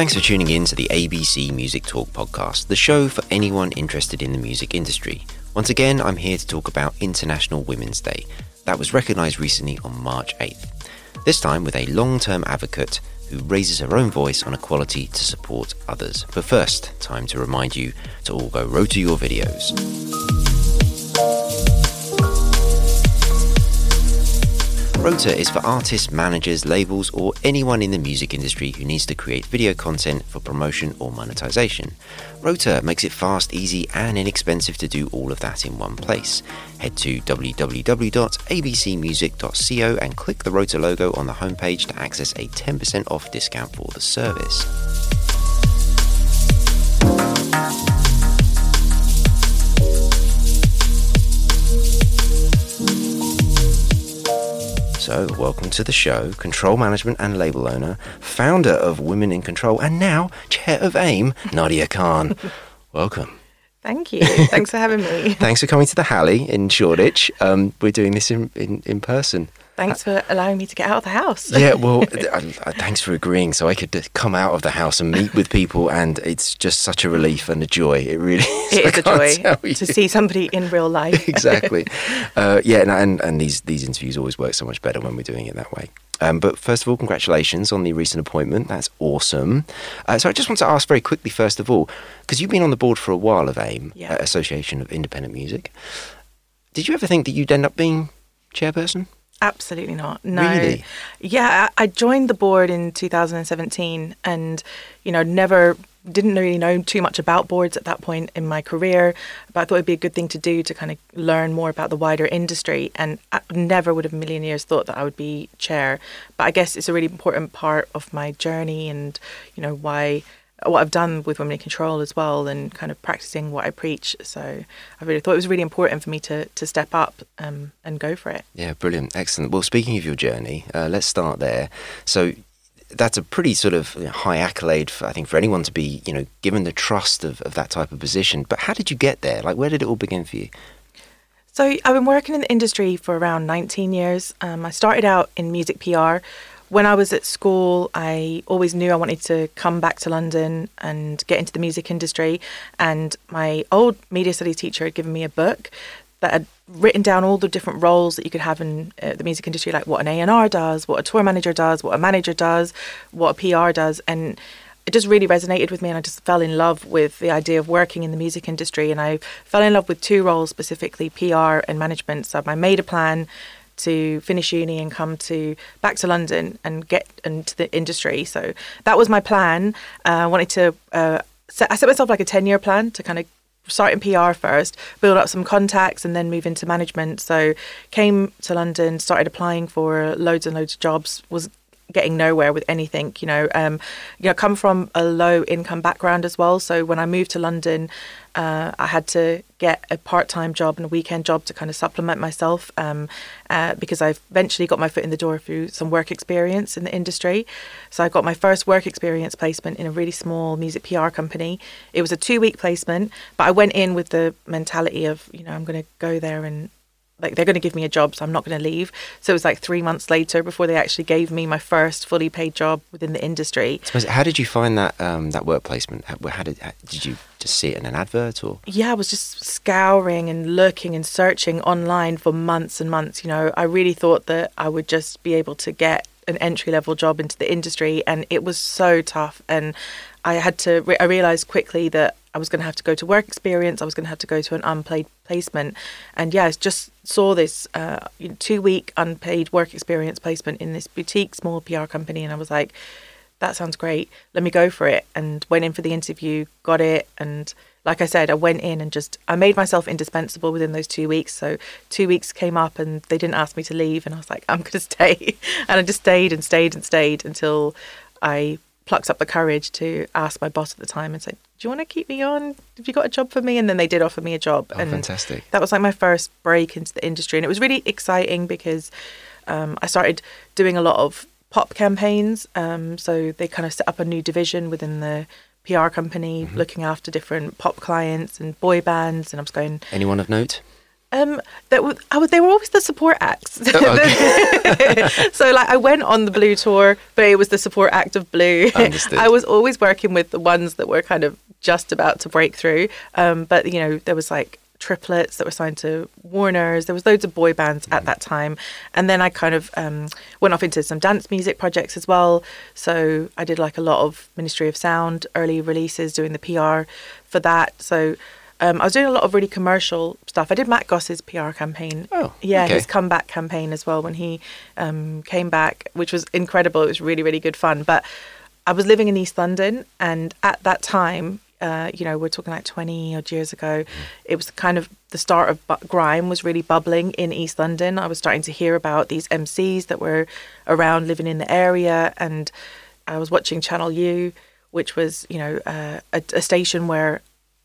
Thanks for tuning in to the ABC Music Talk podcast, the show for anyone interested in the music industry. Once again, I'm here to talk about International Women's Day. That was recognised recently on March 8th. This time with a long term advocate who raises her own voice on equality to support others. But first, time to remind you to all go Rota your videos. Rota is for artists, managers, labels, or anyone in the music industry who needs to create video content for promotion or monetization. Rota makes it fast, easy, and inexpensive to do all of that in one place. Head to www.abcmusic.co and click the Rota logo on the homepage to access a 10% off discount for the service. So, welcome to the show, control management and label owner, founder of Women in Control, and now chair of AIM, Nadia Khan. welcome. Thank you. Thanks for having me. Thanks for coming to the Halley in Shoreditch. Um, we're doing this in, in, in person. Thanks for allowing me to get out of the house. yeah, well, thanks for agreeing so I could come out of the house and meet with people, and it's just such a relief and a joy. It really is. It is a joy to see somebody in real life. exactly. Uh, yeah, and, and, and these, these interviews always work so much better when we're doing it that way. Um, but first of all, congratulations on the recent appointment. That's awesome. Uh, so I just want to ask very quickly, first of all, because you've been on the board for a while of AIM, yeah. uh, Association of Independent Music. Did you ever think that you'd end up being chairperson? Absolutely not. No. Really? Yeah, I joined the board in 2017 and, you know, never didn't really know too much about boards at that point in my career, but I thought it'd be a good thing to do to kind of learn more about the wider industry. And I never would have a million years thought that I would be chair. But I guess it's a really important part of my journey and, you know, why what I've done with Women in Control as well, and kind of practicing what I preach. So I really thought it was really important for me to to step up um, and go for it. Yeah, brilliant, excellent. Well, speaking of your journey, uh, let's start there. So that's a pretty sort of high accolade for I think for anyone to be you know given the trust of, of that type of position. But how did you get there? Like, where did it all begin for you? So I've been working in the industry for around 19 years. Um, I started out in music PR when I was at school, I always knew I wanted to come back to London and get into the music industry. And my old media studies teacher had given me a book that had written down all the different roles that you could have in uh, the music industry, like what an A&R does, what a tour manager does, what a manager does, what a PR does. And it just really resonated with me and I just fell in love with the idea of working in the music industry and I fell in love with two roles specifically PR and management so I made a plan to finish uni and come to back to London and get into the industry. So that was my plan. Uh, I wanted to. Uh, set, I set myself like a ten year plan to kind of start in PR first, build up some contacts, and then move into management. So came to London, started applying for loads and loads of jobs. Was getting nowhere with anything. You know, um, you know, come from a low income background as well. So when I moved to London, uh, I had to get a part time job and a weekend job to kind of supplement myself um, uh, because I eventually got my foot in the door through some work experience in the industry. So I got my first work experience placement in a really small music PR company. It was a two week placement, but I went in with the mentality of, you know, I'm going to go there and like they're going to give me a job so i'm not going to leave. So it was like three months later before they actually gave me my first fully paid job within the industry. How did you find that um, that work placement? How, how did how, did you just see it in an advert or? Yeah i was just scouring and looking and searching online for months and months you know. I really thought that i would just be able to get an entry level job into the industry and it was so tough and i had to re- i realized quickly that I was going to have to go to work experience. I was going to have to go to an unpaid placement, and yeah, I just saw this uh, two week unpaid work experience placement in this boutique small PR company, and I was like, "That sounds great. Let me go for it." And went in for the interview, got it, and like I said, I went in and just I made myself indispensable within those two weeks. So two weeks came up, and they didn't ask me to leave, and I was like, "I'm going to stay," and I just stayed and stayed and stayed until I plucked up the courage to ask my boss at the time and say, "Do you want to keep me on? Have you got a job for me?" And then they did offer me a job. Oh, and fantastic! That was like my first break into the industry, and it was really exciting because um, I started doing a lot of pop campaigns. Um, so they kind of set up a new division within the PR company, mm-hmm. looking after different pop clients and boy bands. And I was going. Anyone of note? Um, that w- I was, they were always the support acts. okay. so like I went on the Blue tour, but it was the support act of Blue. Understood. I was always working with the ones that were kind of just about to break through. Um, but you know, there was like triplets that were signed to Warner's. There was loads of boy bands at that time, and then I kind of um, went off into some dance music projects as well. So I did like a lot of Ministry of Sound early releases, doing the PR for that. So. Um, I was doing a lot of really commercial stuff. I did Matt Goss's PR campaign. Oh, yeah, okay. his comeback campaign as well when he um, came back, which was incredible. It was really, really good fun. But I was living in East London, and at that time, uh, you know, we're talking like 20 odd years ago, it was kind of the start of bu- grime was really bubbling in East London. I was starting to hear about these MCs that were around living in the area, and I was watching Channel U, which was, you know, uh, a, a station where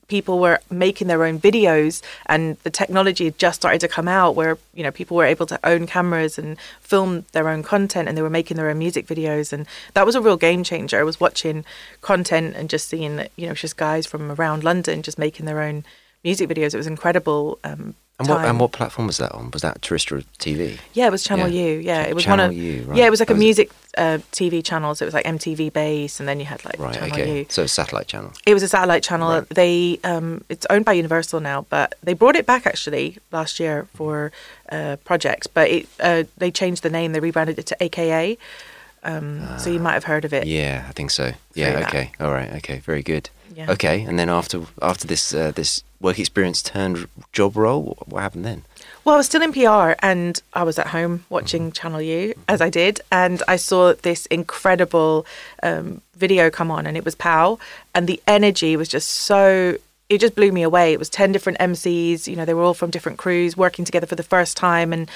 people were making their own videos and the technology had just started to come out where you know people were able to own cameras and film their own content and they were making their own music videos. And that was a real game changer. I was watching content and just seeing you know just guys from around london just making their own music videos. It was incredible um And what and what platform was that on? Was that terrestrial TV? yeah, it was Channel Yeah. U. Yeah, it was Channel one of U, right. yeah, it was like That a music uh, TV channel. So it was like MTV base, and then you had like Right. Channel okay. U. So it's satellite channel. It was a satellite channel. Right. They um, it's owned by Universal now, but they brought it back actually last year for a project. But it uh, they changed the name. They rebranded it to AKA. Um, so you might have heard of it. Yeah, I think so. Yeah. that. Okay. All right. Okay. Very good. Yeah. Okay. And then after after this uh, this work experience turned job role, what, happened then? Well, I was still in PR and I was at home watching Channel U as I did, and I saw this incredible um, video come on, and it was Pow, and the energy was just so. It just blew me away. It was 10 different MCs, you know, they were all from different crews working together for the first time. And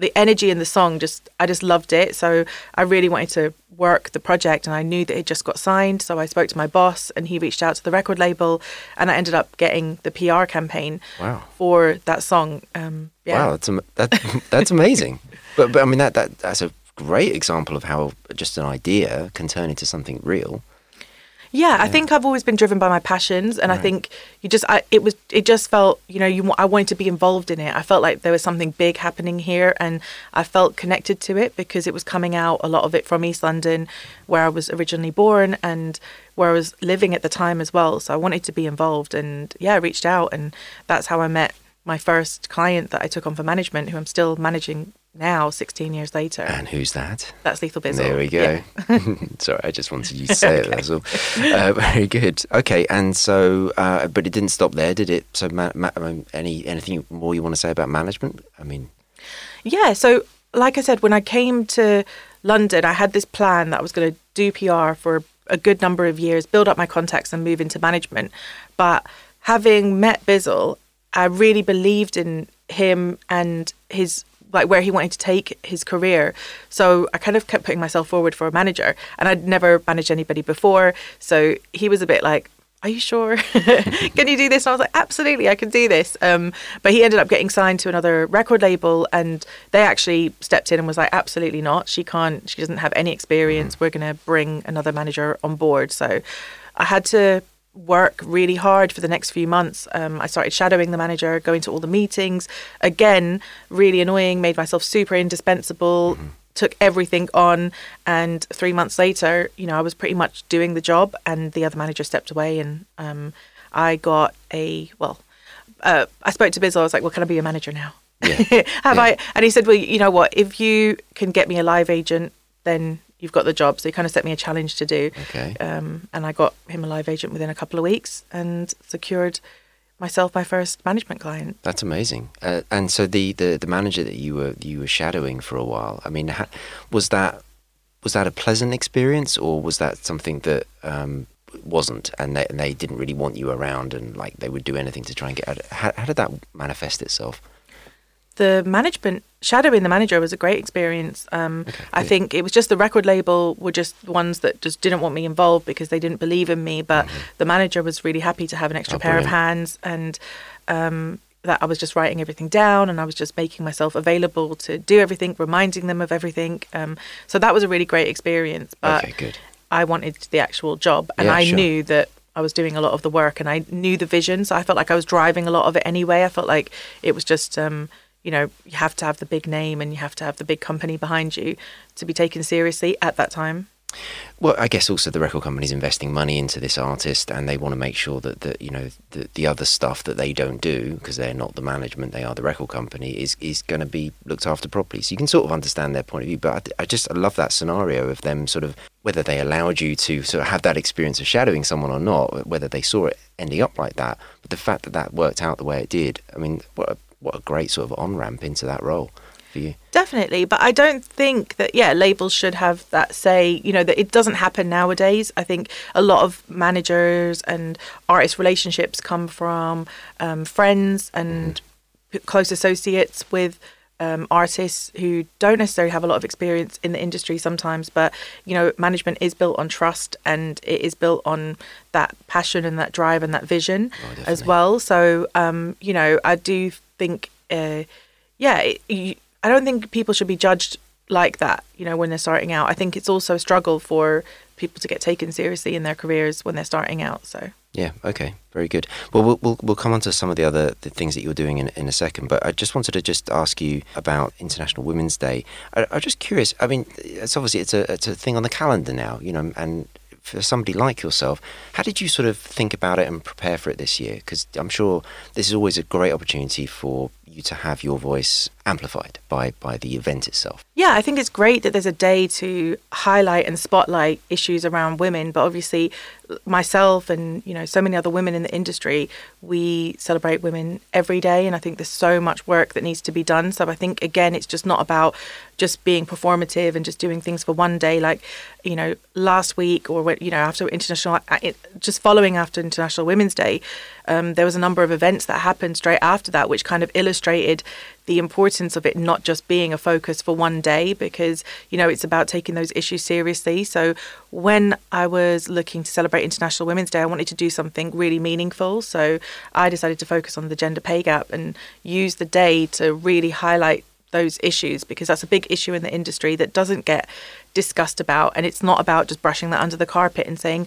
the energy in the song just, I just loved it. So I really wanted to work the project, and I knew that it just got signed. So I spoke to my boss, and he reached out to the record label, and I ended up getting the PR campaign Wow. for that song. Um, yeah. Wow, that's am- that, that's amazing. but but I mean that that that's a great example of how just an idea can turn into something real. Yeah, I think I've always been driven by my passions, and I think you just, I, it was, it just felt, you know, you, I wanted to be involved in it. I felt like there was something big happening here, and I felt connected to it because it was coming out a lot of it from East London, where I was originally born and where I was living at the time as well. So I wanted to be involved, and yeah, I reached out, and that's how I met my first client that I took on for management, who I'm still managing now, 16 years later. And who's that? That's Lethal Bizzle. There we go. Yeah. Sorry, I just wanted you to say it. That's all. Uh, very good. Okay, and so, uh, but it didn't stop there, did it? So, ma- ma- any anything more you want to say about management? I mean, Yeah. So, like I said, when I came to London, I had this plan that I was going to do PR for a good number of years, build up my contacts, and move into management. But having met Bizzle, I really believed in him and his like where he wanted to take his career. So I kind of kept putting myself forward for a manager, and I'd never managed anybody before. So he was a bit like, "Are you sure? can you do this?" And I was like, "Absolutely, I can do this." Um, but he ended up getting signed to another record label, and they actually stepped in and was like, "Absolutely not. She can't. She doesn't have any experience. We're going to bring another manager on board." So I had to work really hard for the next few months. Um, I started shadowing the manager, going to all the meetings. Again, really annoying, made myself super indispensable, took everything on. And three months later, you know, I was pretty much doing the job, and the other manager stepped away, and um, I got a, well, uh, I spoke to Bizzle. I was like, well, can I be a manager now? Yeah. Have Yeah. I? And he said, well, you know what? If you can get me a live agent, then you've got the job. So he kind of set me a challenge to do. Okay. Um, and I got him a live agent within a couple of weeks and secured myself my first management client. That's amazing. Uh, and so the, the the manager that you were you were shadowing for a while. I mean, ha- was that was that a pleasant experience, or was that something that um, wasn't, and they, and they didn't really want you around, and like they would do anything to try and get out? How, how did that manifest itself? the management shadowing the manager was a great experience. Um, I good. think it was just the record label were just ones that just didn't want me involved because they didn't believe in me. But the manager was really happy to have an extra Mm-hmm. Oh, pair of hands and. Um, that I was just writing everything down and I was just making myself available to do everything, reminding them of everything. Um, so that was a really great experience. But okay. I wanted the actual job, and Yeah, I sure. knew that I I was doing a lot of the work and I knew the vision. So I felt like I was driving a lot of it anyway. I felt like it was just, um, you know, you have to have the big name and you have to have the big company behind you to be taken seriously at that time. Well, I guess also the record company's investing money into this artist, and they want to make sure that, that you know the, the other stuff that they don't do because they're not the management, they are the record company, is is going to be looked after properly. So you can sort of understand their point of view. But I, I just I love that scenario of them sort of whether they allowed you to sort of have that experience of shadowing someone or not, whether they saw it ending up like that. But the fact that that worked out the way it did, I mean, what a, what a great sort of on ramp into that role for you. Definitely, but I don't think that yeah, labels should have that say. You know that it doesn't happen nowadays. I think a lot of managers and artist relationships come from um, friends and mm. close associates with. Um, artists who don't necessarily have a lot of experience in the industry sometimes, but you know, management is built on trust and it is built on that passion and that drive and that vision oh, as well. So, um, you know, I do think, uh, yeah, it, I don't think people should be judged like that, you know, when they're starting out. I think it's also a struggle for people to get taken seriously in their careers when they're starting out. So yeah, okay, very good. Well, we'll we'll, we'll come on to some of the other the things that you're doing in, in a second, but I just wanted to just ask you about International Women's Day. I, I'm just curious. I mean, it's obviously it's a it's a thing on the calendar now, you know, and for somebody like yourself, how did you sort of think about it and prepare for it this year? Because I'm sure this is always a great opportunity for you to have your voice amplified by by the event itself. Yeah, I think it's great that there's a day to highlight and spotlight issues around women, but obviously myself and you know so many other women in the industry, we celebrate women every day and I think there's so much work that needs to be done. So I think again it's just not about just being performative and just doing things for one day like you know last week or you know after international uh, just following after International Women's Day um, there was a number of events that happened straight after that which kind of illustrated the importance of it not just being a focus for one day because you know it's about taking those issues seriously. So when i was looking to celebrate international women's day i wanted to do something really meaningful. So i decided to focus on the gender pay gap and use the day to really highlight those issues because that's a big issue in the industry that doesn't get discussed about. And it's not about just brushing that under the carpet and saying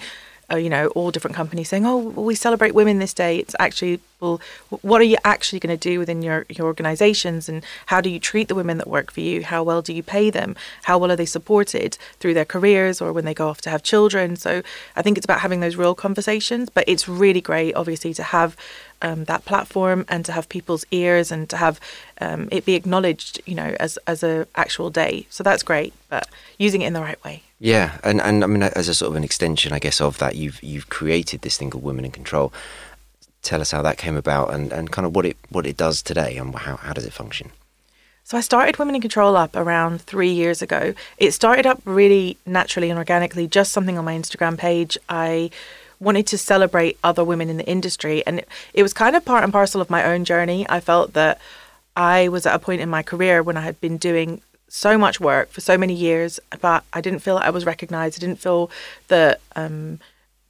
you know, all different companies saying, "Oh, we celebrate women this day." It's actually, well, what are you actually going to do within your your organisations, and how do you treat the women that work for you? How well do you pay them? How well are they supported through their careers or when they go off to have children? So I think it's about having those real conversations. But it's really great, obviously, to have um, that platform and to have people's ears and to have um, it be acknowledged, you know, as as a actual day. So that's great, but using it in the right way. Yeah, and, and I mean, as a sort of an extension, I guess, of that, you've you've created this thing called Women in Control. Tell us how that came about and, and kind of what it what it does today and how, how does it function? So I started Women in Control up around three years ago. It started up really naturally and organically, just something on my Instagram page. I wanted to celebrate other women in the industry, and it, it was kind of part and parcel of my own journey. I felt that I was at a point in my career when I had been doing so much work for so many years, but I didn't feel I was recognized. I didn't feel that um,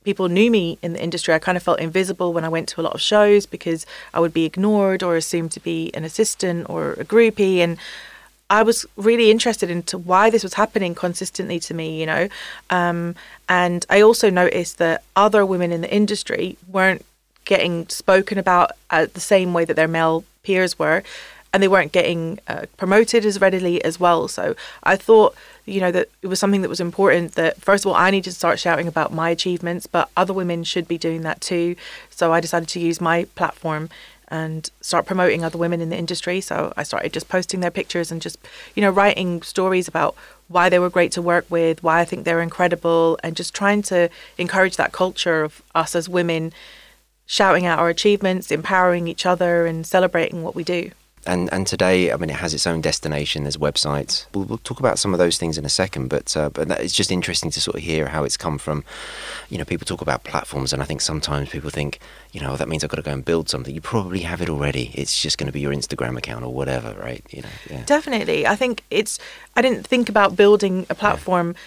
people knew me in the industry. I kind of felt invisible when I went to a lot of shows because I would be ignored or assumed to be an assistant or a groupie. And I was really interested into why this was happening consistently to me, you know. Um, and I also noticed that other women in the industry weren't getting spoken about uh, the same way that their male peers were and they weren't getting uh, promoted as readily as well. So I thought, you know, that it was something that was important that, first of all, I needed to start shouting about my achievements, but other women should be doing that too. So I decided to use my platform and start promoting other women in the industry. So I started just posting their pictures and just, you know, writing stories about why they were great to work with, why I think they're incredible, and just trying to encourage that culture of us as women shouting out our achievements, empowering each other, and celebrating what we do and and today, I mean, it has its own destination. There's websites. We'll, we'll talk about some of those things in a second, but uh, but that, it's just interesting to sort of hear how it's come from. You know, people talk about platforms, and I think sometimes people think, you know, that means I've got to go and build something. You probably have it already. It's just going to be your Instagram account or whatever, right? You know, yeah. Definitely, I think it's. I didn't think about building a platform. Yeah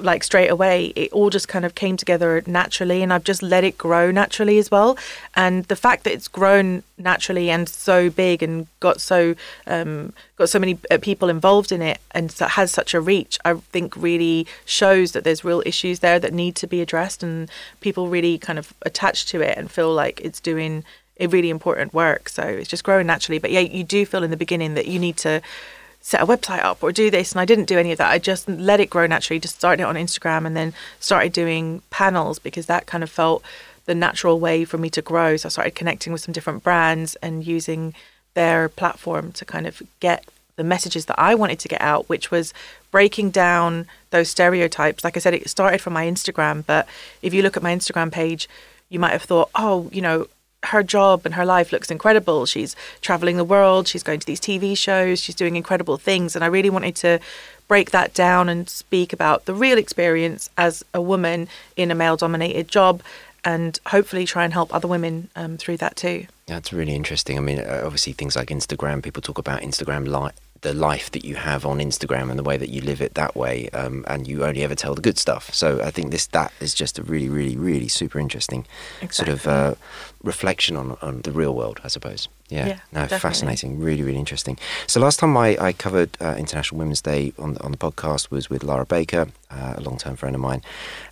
like straight away it all just kind of came together naturally and i've just let it grow naturally as well. And the fact that it's grown naturally and so big and got so um, got so many uh, people involved in it and has such a reach i think really shows that there's real issues there that need to be addressed and people really kind of attach to it and feel like it's doing a really important work. So it's just growing naturally. But yeah you do feel in the beginning that you need to set a website up or do this and I didn't do any of that. I just let it grow naturally, just started it on Instagram and then started doing panels because that kind of felt the natural way for me to grow. So I started connecting with some different brands and using their platform to kind of get the messages that I wanted to get out, which was breaking down those stereotypes. Like I said, it started from my Instagram, but if you look at my Instagram page, you might have thought, oh, you know, her job and her life looks incredible. She's traveling the world, she's going to these TV shows, she's doing incredible things. And I really wanted to break that down and speak about the real experience as a woman in a male dominated job and hopefully try and help other women um, through that too. Yeah, that's really interesting. I mean, uh, obviously, things like Instagram, people talk about Instagram li- the life that you have on Instagram and the way that you live it that way, um, and you only ever tell the good stuff. So I think this that is just a really, really, really super interesting exactly. sort of uh, reflection on on the real world, I suppose. Yeah, yeah no, definitely. fascinating, really, really interesting. So last time I, I covered uh, International Women's Day on the, on the podcast was with Lara Baker, uh, a long term friend of mine,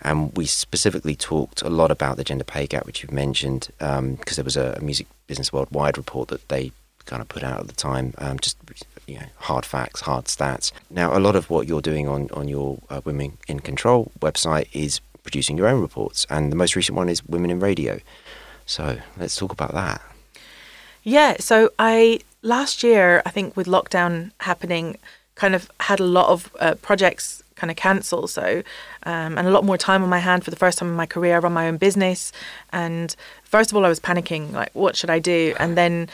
and we specifically talked a lot about the gender pay gap, which you've mentioned, because um, there was a, a Music Business Worldwide report that they kind of put out at the time, um, just you know, hard facts, hard stats. Now, a lot of what you're doing on on your uh, Women in Control website is producing your own reports, and the most recent one is Women in Radio. So let's talk about that. Yeah, so I last year, I think with lockdown happening, kind of had a lot of uh, projects kind of cancel. So, um, and a lot more time on my hand for the first time in my career. I run my own business, and first of all, I was panicking, like, what should I do? And then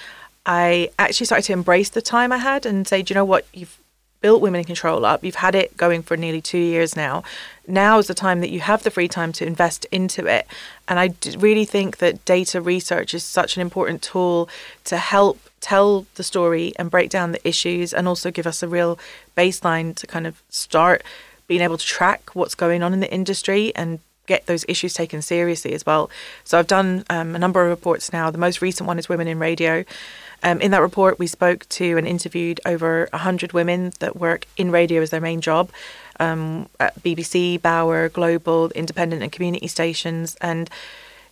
I actually started to embrace the time I had and say, do you know what? You've built Women in Control up. You've had it going for nearly two years now. Now is the time that you have the free time to invest into it. And I really think that data research is such an important tool to help tell the story and break down the issues and also give us a real baseline to kind of start being able to track what's going on in the industry and get those issues taken seriously as well. So I've done um, a number of reports now. The most recent one is Women in Radio. Um, in that report, we spoke to and interviewed over 100 women that work in radio as their main job um, at BBC, Bauer, Global, independent and community stations. And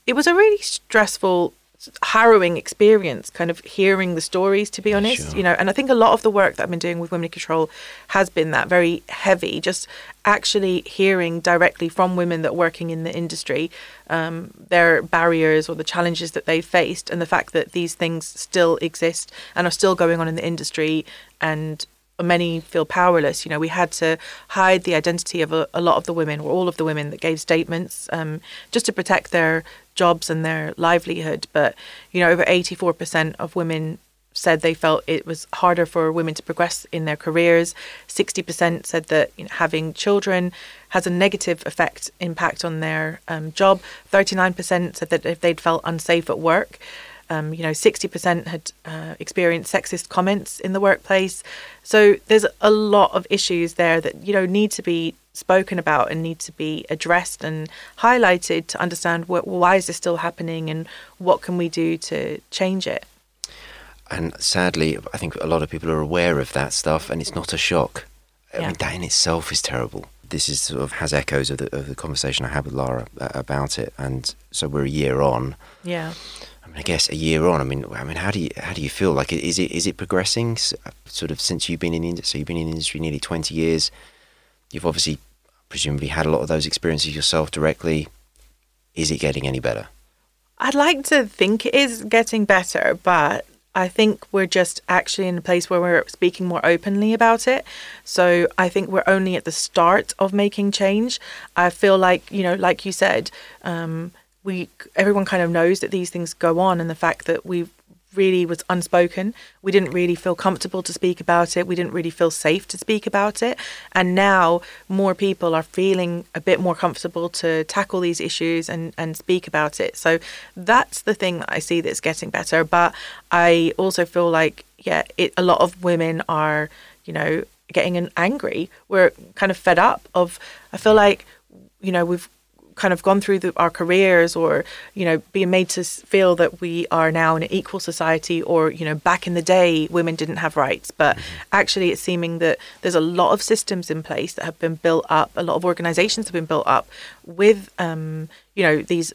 it was a really stressful harrowing experience kind of hearing the stories to be honest sure. you know and i think a lot of the work that i've been doing with women in control has been that very heavy just actually hearing directly from women that are working in the industry um, their barriers or the challenges that they faced and the fact that these things still exist and are still going on in the industry and many feel powerless. You know, we had to hide the identity of a, a lot of the women, or all of the women that gave statements, um, just to protect their jobs and their livelihood. But, you know, over 84% of women said they felt it was harder for women to progress in their careers. 60% said that you know, having children has a negative effect, impact on their um, job. 39% said that if they'd felt unsafe at work, um, you know, 60% had uh, experienced sexist comments in the workplace. So there's a lot of issues there that, you know, need to be spoken about and need to be addressed and highlighted to understand what, why is this still happening and what can we do to change it. And sadly, I think a lot of people are aware of that stuff, and it's not a shock. I mean, that in itself is terrible. This is sort of has echoes of the, of the conversation I had with Lara uh, about it, and so we're a year on. Yeah. I guess a year on. I mean, I mean, how do you how do you feel? Like, is it is it progressing? Sort of since you've been in the industry, so you've been in the industry nearly twenty years. You've obviously presumably had a lot of those experiences yourself directly. Is it getting any better? I'd like to think it is getting better, but I think we're just actually in a place where we're speaking more openly about it. So I think we're only at the start of making change. I feel like, you know, like you said, um, we everyone kind of knows that these things go on, and the fact that we really was unspoken. We didn't really feel comfortable to speak about it. We didn't really feel safe to speak about it. And now more people are feeling a bit more comfortable to tackle these issues and, and speak about it. So that's the thing that I see that's getting better. But I also feel like, yeah, it, a lot of women are, you know, getting angry. We're kind of fed up of. I feel like you know we've kind of gone through the, our careers or you know being made to feel that we are now in an equal society or you know back in the day women didn't have rights but mm-hmm. actually it's seeming that there's a lot of systems in place that have been built up a lot of organizations have been built up with um, you know these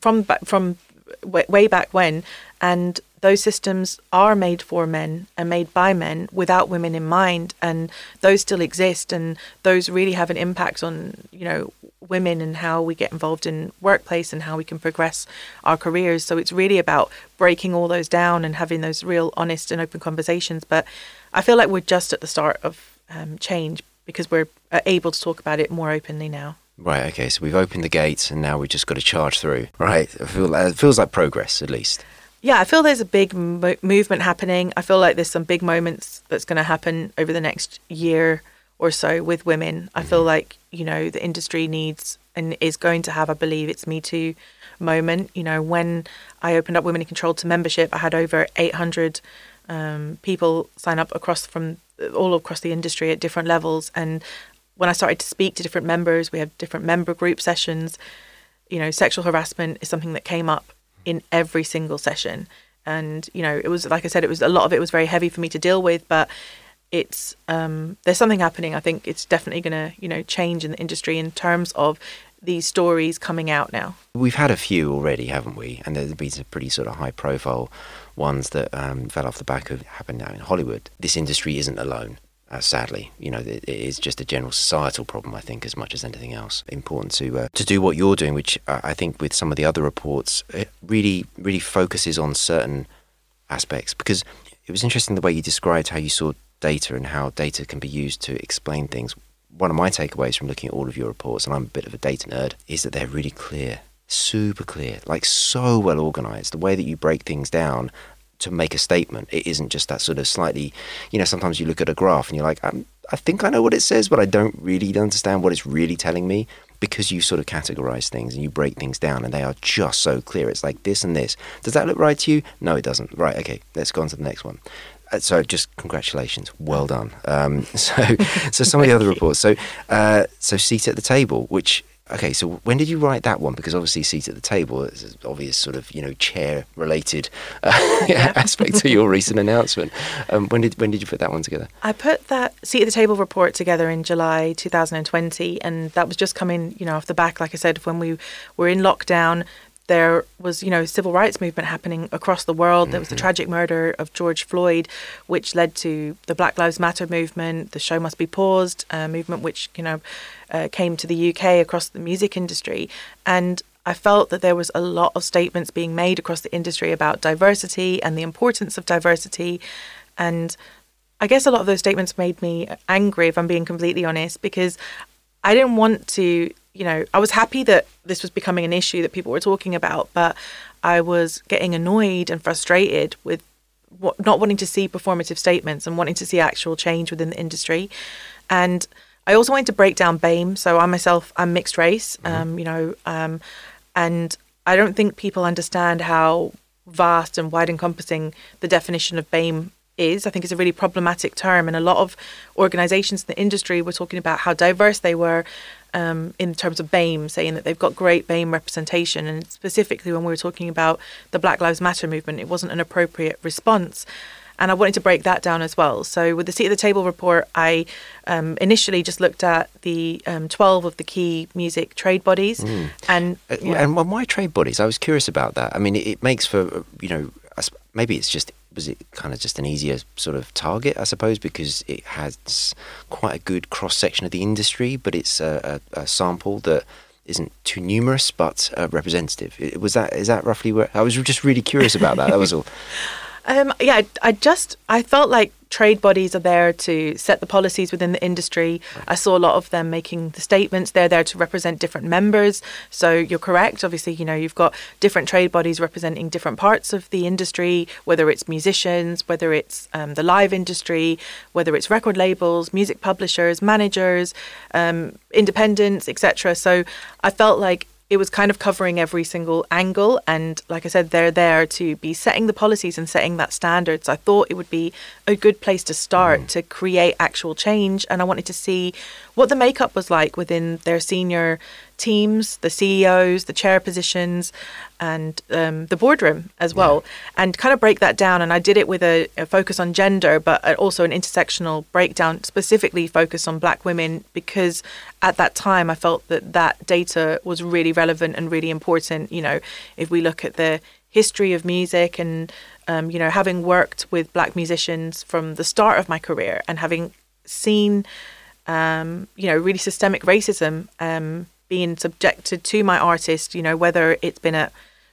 from from way back when and those systems are made for men and made by men without women in mind and those still exist and those really have an impact on you know women and how we get involved in workplace and how we can progress our careers so it's really about breaking all those down and having those real honest and open conversations but i feel like we're just at the start of um, change because we're uh, able to talk about it more openly now Right. Okay. So we've opened the gates, and now we've just got to charge through. Right. It, feel, it feels like progress, at least. Yeah, I feel there's a big mo- movement happening. I feel like there's some big moments that's going to happen over the next year or so with women. I feel mm-hmm. like, you know, the industry needs and is going to have, I believe, its Me Too moment. You know, when I opened up Women in Control to membership, I had over 800 um, people sign up across from all across the industry at different levels. And when I started to speak to different members, we have different member group sessions. You know, sexual harassment is something that came up in every single session. And you know, it was like I said, it was a lot of it was very heavy for me to deal with, but it's um, there's something happening. I think it's definitely going to you know change in the industry in terms of these stories coming out now. We've had a few already, haven't we? And there's been some pretty sort of high profile ones that um, fell off the back of happened now in Hollywood. This industry isn't alone. Uh, sadly, you know, it, it is just a general societal problem. I think, as much as anything else, important to uh, to do what you're doing, which uh, I think with some of the other reports, it really really focuses on certain aspects. Because it was interesting the way you described how you saw data and how data can be used to explain things. One of my takeaways from looking at all of your reports, and I'm a bit of a data nerd, is that they're really clear super clear, like so well organized. The way that you break things down to make a statement. It isn't just that sort of slightly, you know, sometimes you look at a graph and you're like, um, I think I know what it says, but I don't really understand what it's really telling me because you sort of categorize things and you break things down and they are just so clear. It's like this and this. Does that look right to you? No, it doesn't. Right, okay, let's go on to the next one. Uh, so just congratulations, well done. Um, so, so some of the other reports. So, uh, so seat at the table, which Okay, so when did you write that one? Because obviously, seat at the table is an obvious sort of you know chair related uh, aspect to your recent announcement. Um, when did when did you put that one together? I put that seat at the table report together in July 2020, and that was just coming you know off the back, like I said, when we were in lockdown there was, you know, civil rights movement happening across the world. There was the mm-hmm. tragic murder of George Floyd, which led to the Black Lives Matter movement, the Show Must Be Paused uh, movement, which you know uh, came to the UK across the music industry, and I felt that there was a lot of statements being made across the industry about diversity and the importance of diversity, and I guess a lot of those statements made me angry, if I'm being completely honest, because I didn't want to you know, I was happy that this was becoming an issue that people were talking about, but I was getting annoyed and frustrated with what, not wanting to see performative statements and wanting to see actual change within the industry. And I also wanted to break down BAME. So I myself, I'm mixed race, mm-hmm. um, you know, um, and I don't think people understand how vast and wide encompassing the definition of BAME is. I think it's a really problematic term, and a lot of organisations in the industry were talking about how diverse they were um, in terms of BAME, saying that they've got great BAME representation. And specifically, when we were talking about the Black Lives Matter movement, it wasn't an appropriate response. And I wanted to break that down as well. So, with the seat at the table report, I um, initially just looked at the um, 12 of the key music trade bodies. Mm. And, uh, and why trade bodies? I was curious about that. I mean, it, it makes for, you know, maybe it's just was it kind of just an easier sort of target, I suppose, because it has quite a good cross section of the industry, but it's a, a, a sample that isn't too numerous but uh, representative. Was that is that roughly where I was just really curious about that. That was all. um, yeah, I, I just I felt like trade bodies are there to set the policies within the industry. I saw a lot of them making the statements. They're there to represent different members. So you're correct. Obviously, you know, you've got different trade bodies representing different parts of the industry, whether it's musicians, whether it's um, the live industry, whether it's record labels, music publishers, managers, um, independents, etc. So I felt like it was kind of covering every single angle. And like I said, they're there to be setting the policies and setting that standards. So I thought it would be a good place to start mm. to create actual change. And I wanted to see what the makeup was like within their senior teams, the CEOs, the chair positions, and um, the boardroom as well, yeah. and kind of break that down. And I did it with a, a, focus on gender, but also an intersectional breakdown, specifically focused on Black women, because at that time I felt that that data was really relevant and really important. You know, if we look at the history of music and um, you know, having worked with black musicians from the start of my career and having seen, um, you know, really systemic racism um, being subjected to my artist, you know, whether it's been a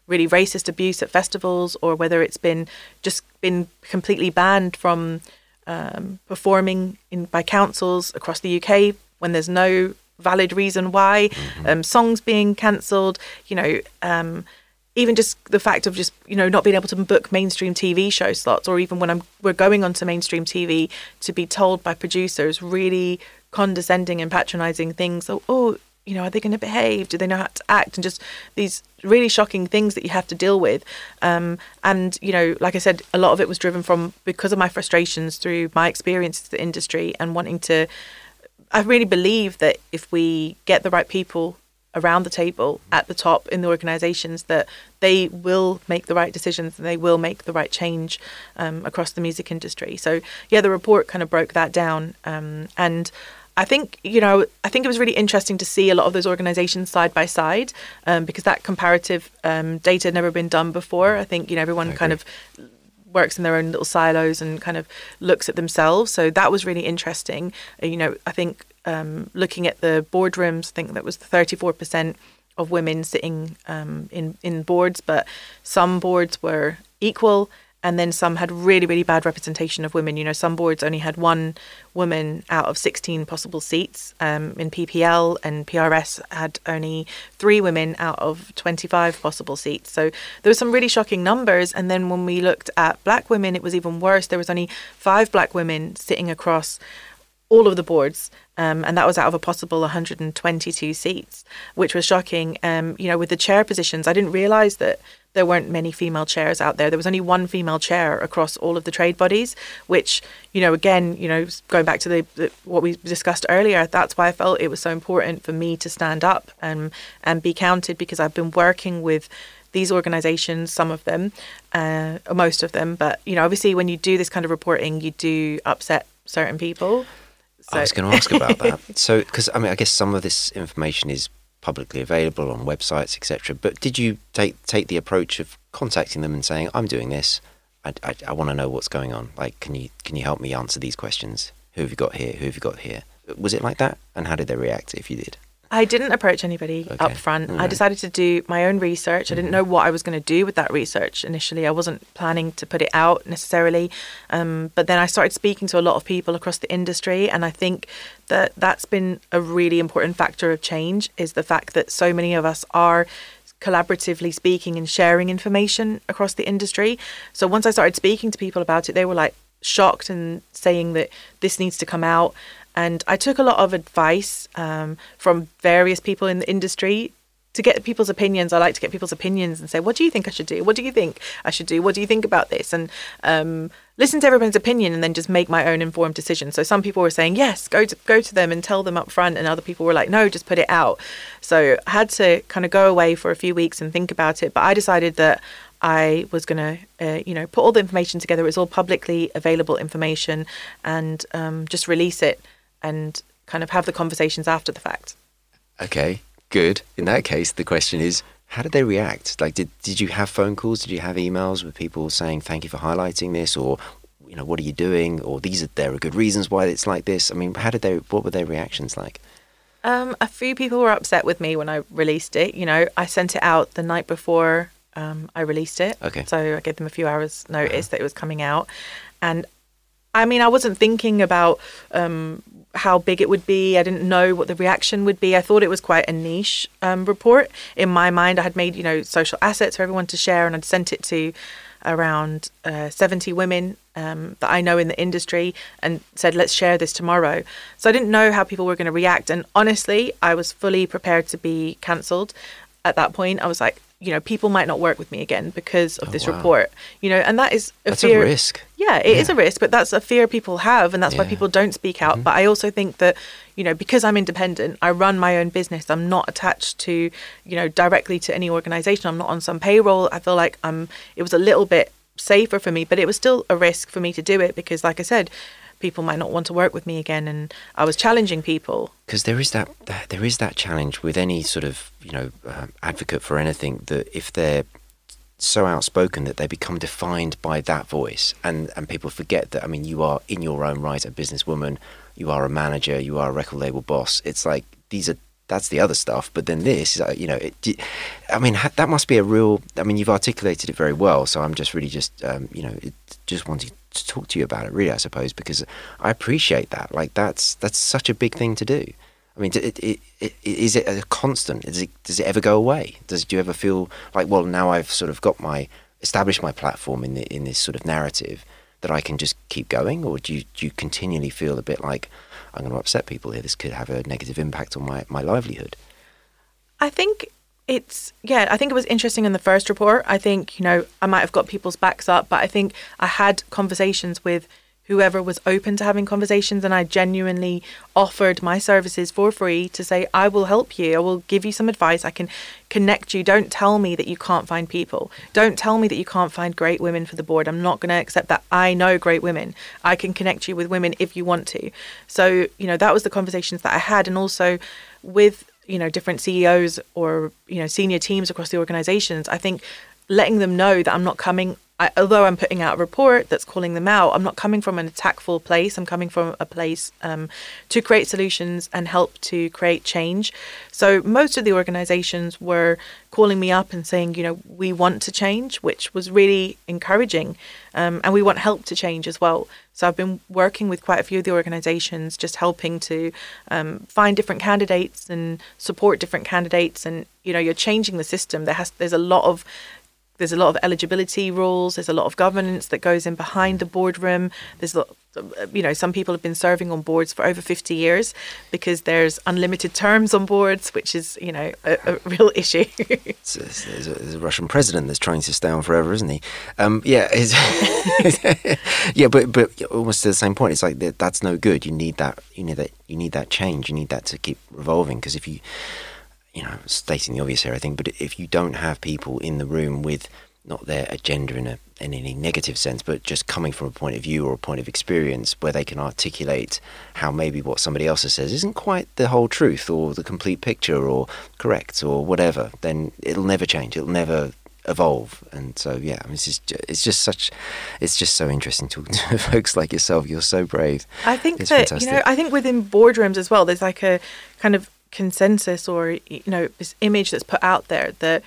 really racist abuse at festivals or whether it's been just been completely banned from um, performing in by councils across the UK when there's no valid reason why, mm-hmm. um, songs being cancelled, you know, um, even just the fact of just you know not being able to book mainstream TV show slots, or even when I'm we're going onto mainstream TV to be told by producers really condescending and patronising things. So, oh, you know, are they going to behave? Do they know how to act? And just these really shocking things that you have to deal with. Um, and, you know, like I said, a lot of it was driven from because of my frustrations through my experience in the industry and wanting to. I really believe that if we get the right people around the table at the top in the organizations that they will make the right decisions and they will make the right change um, across the music industry so yeah the report kind of broke that down um, and I think you know I think it was really interesting to see a lot of those organisations side by side um, because that comparative um, data had never been done before. I think you know everyone kind of works in their own little silos and kind of looks at themselves. So that was really interesting. Uh, you know, I think um, looking at the boardrooms, I think that was thirty four percent of women sitting um, in in boards, but some boards were equal and then some had really really bad representation of women. You know some boards only had one woman out of 16 possible seats. Um, in ppl and prs had only three women out of 25 possible seats. So there were some really shocking numbers. And then when we looked at black women it was even worse. There was only five black women sitting across all of the boards, um, and that was out of a possible 122 seats, which was shocking. Um, you know, with the chair positions, I didn't realise that there weren't many female chairs out there. There was only one female chair across all of the trade bodies, which, you know, again, you know, going back to the, the, what we discussed earlier, that's why I felt it was so important for me to stand up and and be counted because I've been working with these organizations, some of them, uh, most of them, but you know, obviously when you do this kind of reporting, you do upset certain people. So. I was going to ask about that. So, because I mean, I guess some of this information is publicly available on websites, etc. But did you take take the approach of contacting them and saying, "I'm doing this. I, I, I want to know what's going on. Like, can you can you help me answer these questions? Who have you got here? Who have you got here?" Was it like that? And how did they react if you did? I didn't approach anybody okay. up front. Right. I decided to do my own research. Mm-hmm. I didn't mm-hmm. know what I was going to do with that research initially. I wasn't planning to put it out necessarily. Um, but then I started speaking to a lot of people across the industry. And I think that that's been a really important factor of change is the fact that so many of us are collaboratively speaking and sharing information across the industry. So once I started speaking to people about it, they were like shocked and saying that this needs to come out. And I took a lot of advice um, from various people in the industry to get people's opinions. I like to get people's opinions and say, what do you think I should do? What do you think I should do? What do you think about this? And um, listen to everyone's opinion and then just make my own informed decision. So some people were saying, yes, go to go to them and tell them up front, and other people were like, no, just put it out. So I had to kind of go away for a few weeks and think about it. But I decided that I was going to, uh, you know, put all the information together. It's all publicly available information, and um, just release it and kind of have the conversations after the fact. Okay, good. In that case, the question is, how did they react? Like, did did you have phone calls? Did you have emails with people saying thank you for highlighting this, or you know, what are you doing, or these are there are good reasons why it's like this? I mean, how did they? What were their reactions like? Um, a few people were upset with me when I released it. You know, I sent it out the night before um, I released it. Okay. So I gave them a few hours notice uh-huh. that it was coming out, and I mean, I wasn't thinking about um, how big it would be. I didn't know what the reaction would be. I thought it was quite a niche um, report. In my mind, I had made, you know, social assets for everyone to share and I'd sent it to around uh, 70 women um, that I know in the industry and said, let's share this tomorrow. So I didn't know how people were going to react. And honestly, I was fully prepared to be cancelled. at that point. I was like, you know, people might not work with me again because of Oh, this wow. report. You know, and that is a That's fear. a risk. Yeah, it is a risk, but that's a fear people have, and that's why Yeah. Mm-hmm. people don't speak out. But I also think that, you know, because I'm independent, I run my own business. I'm not attached to, you know, directly to any organization. I'm not on some payroll. I feel like I'm. It was a little bit safer for me, but it was still a risk for me to do it because, like I said, people might not want to work with me again, and I was challenging people. because there is that, there is that challenge with any sort of you know um, advocate for anything that if they're so outspoken that they become defined by that voice and and people forget that I mean you are in your own right a businesswoman you are a manager you are a record label boss it's like these are that's the other stuff but then this uh, you know it, I mean that must be a real I mean you've articulated it very well so I'm just really just um, you know it, just wanting to talk to you about it really I suppose because I appreciate that like that's that's such a big thing to do I mean, it, it, is it a constant? Does it, does it ever go away? Does do you ever feel like, well, now I've sort of got my established my platform in the, in this sort of narrative that I can just keep going, or do you do you continually feel a bit like I'm going to upset people here? This could have a negative impact on my, my livelihood. I think it's yeah, I think it was interesting in the first report. I think, you know, I might have got people's backs up, but I think I had conversations with whoever was open to having conversations and I genuinely offered my services for free to say I will help you. I will give you some advice. I can connect you. Don't tell me that you can't find people. Don't tell me that you can't find great women for the board. I'm not going to accept that. I know great women. I can connect you with women if you want to. So, you know, that was the conversations that I had and also with you know different CEOs or you know senior teams across the organizations I think letting them know that I'm not coming I, although I'm putting out a report that's calling them out I'm not coming from an attackful place I'm coming from a place um, to create solutions and help to create change so most of the organizations were calling me up and saying you know we want to change which was really encouraging um, and we want help to change as well so I've been working with quite a few of the organisations, just helping to um, find different candidates and support different candidates. And you know, you're changing the system. There has there's a lot of there's a lot of eligibility rules. There's a lot of governance that goes in behind the boardroom. There's a lot, you know, some people have been serving on boards for over 50 years because there's unlimited terms on boards, which is you know a, a real issue. It's, it's- there's, a, there's a Russian president that's trying to stay on forever, isn't he? Um, yeah, yeah, but but almost to the same point. It's like that, that's no good. You need that. You need that. You need that change. You need that to keep revolving. Because if you, you know, stating the obvious here, I think, but if you don't have people in the room with not their agenda in a in any negative sense, but just coming from a point of view or a point of experience where they can articulate how maybe what somebody else has says isn't quite the whole truth or the complete picture or correct or whatever, then it'll never change. It'll never evolve. And so, yeah, I mean, it's just, it's just such, it's just so interesting talking to folks like yourself. You're so brave. I think It's that fantastic. you know, I think within boardrooms as well, there's like a kind of consensus or you know this image that's put out there that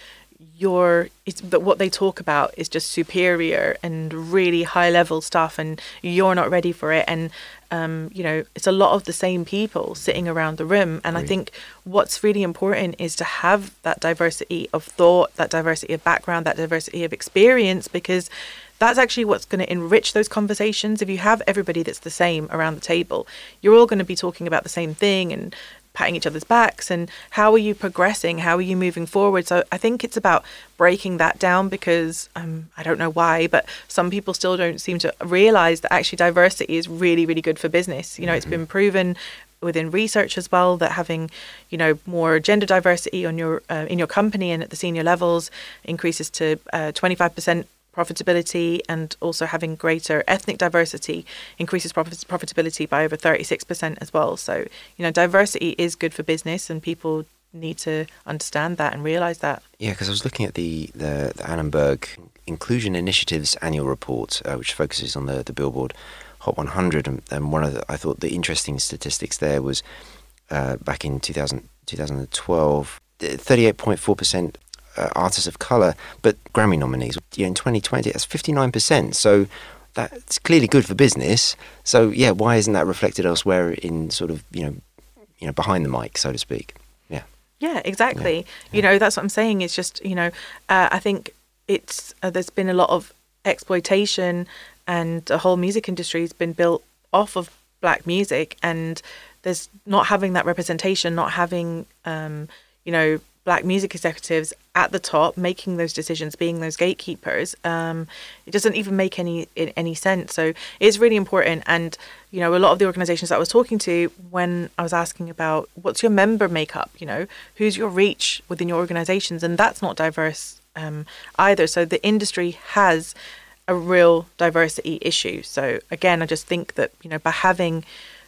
you're it's that what they talk about is just superior and really high level stuff, and you're not ready for it, and um, you know it's a lot of the same people sitting around the room, and I think what's really important is to have that diversity of thought, that diversity of background, that diversity of experience, because that's actually what's going to enrich those conversations. If you have everybody that's the same around the table, you're all going to be talking about the same thing and patting each other's backs and how are you progressing? How are you moving forward? So i think it's about breaking that down because um, i don't know why but some people still don't seem to realize that actually diversity is really really good for business. You know it's been proven within research as well that having you know more gender diversity on your uh, in your company and at the senior levels increases to uh, 25% profitability and also having greater ethnic diversity increases profit- profitability by over 36% as well so you know diversity is good for business and people need to understand that and realize that Yeah, because I was looking at the, the, the Annenberg Inclusion Initiative's annual report, uh, which focuses on the, the Billboard Hot 100. And, and one of the, I thought the interesting statistics there was uh, back in 2000, 2012, uh, 38.4% uh, artists of colour, but Grammy nominees. Yeah, in 2020, that's 59%. So that's clearly good for business. So, yeah, why isn't that reflected elsewhere in sort of, you know, you know, behind the mic, so to speak? Yeah. Yeah, exactly. You know, that's what I'm saying. It's just, you know, uh, I think it's uh, there's been a lot of exploitation, and the whole music industry has been built off of black music, and there's not having that representation, not having, um, you know, black music executives at the top making those decisions being those gatekeepers um, it doesn't even make any any sense. So it's really important. And you know a lot of the organizations that i was talking to when i was asking about what's your member makeup you know who's your reach within your organizations? And that's not diverse um, either. So the industry has a real diversity issue. So again i just think that you know by having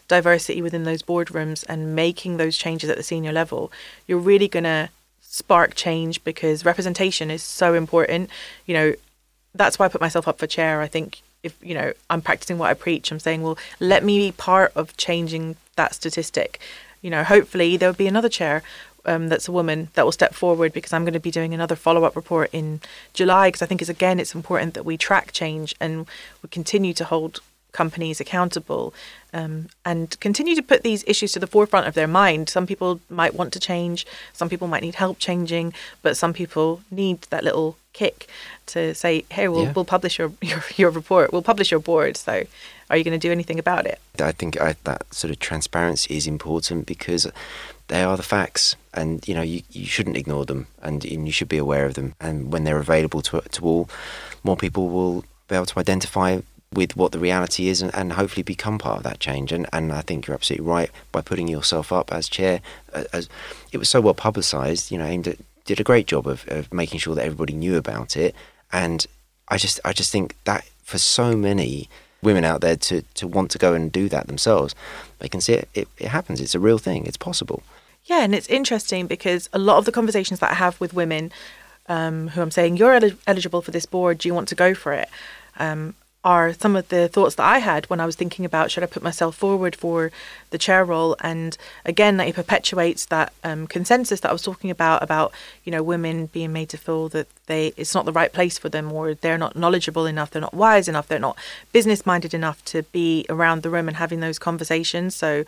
diversity within those boardrooms and making those changes at the senior level, you're really going to spark change because representation is so important. You know, that's why I put myself up for chair. I think if, you know, I'm practicing what I preach, I'm saying, well, let me be part of changing that statistic. You know, hopefully there'll be another chair um, that's a woman that will step forward because I'm going to be doing another follow up report in July because I think it's again it's important that we track change and we continue to hold companies accountable um, and continue to put these issues to the forefront of their mind. Some people might want to change, some people might need help changing, but some people need that little kick to say, "Hey, we'll, yeah. we'll publish your, your, your report, we'll publish your board." So, are you going to do anything about it? I think I, that sort of transparency is important because they are the facts, and you know you, you shouldn't ignore them, and, and you should be aware of them. And when they're available to to all, more people will be able to identify with what the reality is and, and hopefully become part of that change. And, and I think you're absolutely right by putting yourself up as chair. As it was so well publicised, you know, aimed at, did a great job of, of making sure that everybody knew about it. And I just I just think that for so many women out there to, to want to go and do that themselves, they can see it, it, it happens. It's a real thing. It's possible. Yeah, and it's interesting because a lot of the conversations that I have with women um, who I'm saying, you're el- eligible for this board, do you want to go for it? Um, are some of the thoughts that I had when I was thinking about should I put myself forward for the chair role. And again, that it perpetuates that um, consensus that I was talking about about you know women being made to feel that they it's not the right place for them, or they're not knowledgeable enough, they're not wise enough, they're not business minded enough to be around the room and having those conversations. So.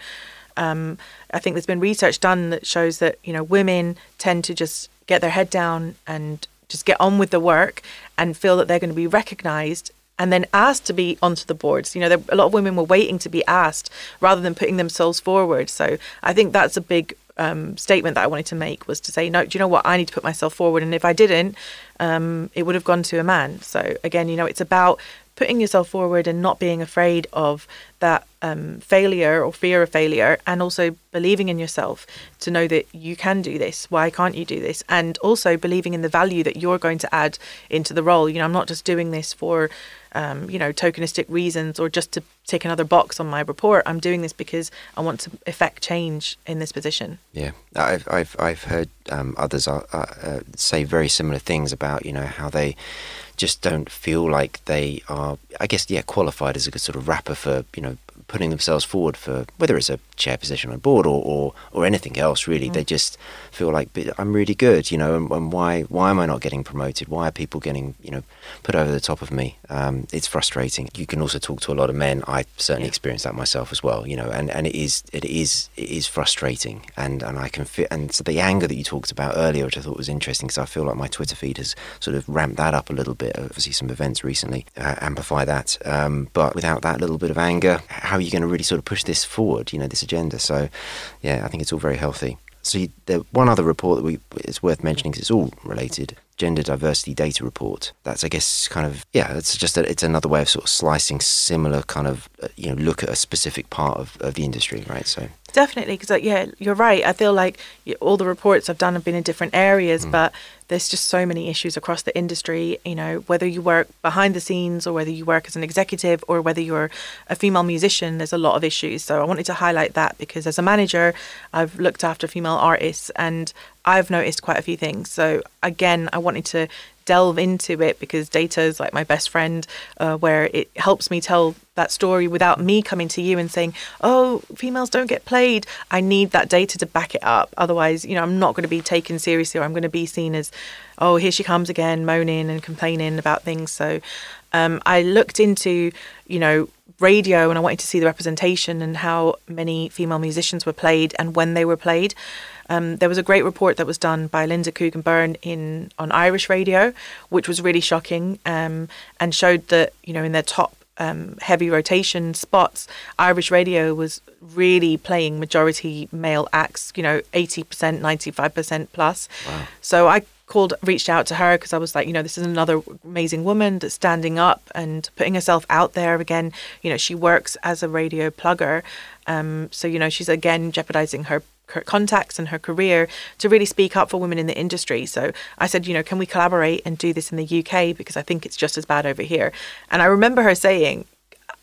Um, I think there's been research done that shows that you know women tend to just get their head down and just get on with the work and feel that they're going to be recognized and then asked to be onto the boards. You know, there, a lot of women were waiting to be asked rather than putting themselves forward. So I think that's a big um, statement that I wanted to make was to say, no, do you know what? I need to put myself forward, and if I didn't, um, it would have gone to a man. So again, you know, it's about putting yourself forward and not being afraid of that um, failure or fear of failure, and also believing in yourself to know that you can do this. Why can't you do this? And also believing in the value that you're going to add into the role. You know, I'm not just doing this for um, you know, tokenistic reasons or just to tick another box on my report. I'm doing this because I want to effect change in this position. Yeah, I've I've I've heard um, others uh, uh, say very similar things about you know how they just don't feel like they are, I guess, yeah, qualified as a good sort of rapper for you know putting themselves forward for whether it's a chair position on board or, or, or anything else really. Mm. They just feel like I'm really good, you know, and, and, why why am I not getting promoted? Why are people getting you know put over the top of me? Um, it's frustrating. You can also talk to a lot of men. I certainly yeah. experienced that myself as well, you know, and, and it is it is it is frustrating, and and I can fit and so the anger that you talked about earlier, which I thought was interesting, because I feel like my Twitter feed has sort of ramped that up a little bit. Obviously, some events recently uh, amplify that, um, but without that little bit of anger, how are you going to really sort of push this forward? You know, this agenda. So, yeah, I think it's all very healthy. So you, the one other report that we it's worth mentioning because it's all related. Gender diversity data report. That's I guess kind of yeah. It's just a, it's another way of sort of slicing similar kind of uh, you know look at a specific part of, of the industry, right? So definitely because like, yeah, you're right. I feel like all the reports I've done have been in different areas, mm. but there's just so many issues across the industry. You know, whether you work behind the scenes or whether you work as an executive or whether you're a female musician, there's a lot of issues. So I wanted to highlight that because as a manager, I've looked after female artists and I've noticed quite a few things. So again, I wanted to delve into it because data is like my best friend, uh, where it helps me tell that story without me coming to you and saying, "Oh, females don't get played." I need that data to back it up. Otherwise, you know, I'm not going to be taken seriously, or I'm going to be seen as, "Oh, here she comes again, moaning and complaining about things." So, um, I looked into, you know, radio and I wanted to see the representation and how many female musicians were played and when they were played. Um, there was a great report that was done by Linda Coogan Byrne in on Irish radio, which was really shocking um, and showed that you know in their top um, heavy rotation spots, Irish radio was really playing majority male acts, you know, 80%, 95% plus. Wow. So I called, reached out to her because I was like, you know, this is another amazing woman that's standing up and putting herself out there again. You know, she works as a radio plugger. Um, so, you know, she's again jeopardizing her contacts and her career to really speak up for women in the industry. So I said, you know, can we collaborate and do this in the UK because I think it's just as bad over here. And I remember her saying,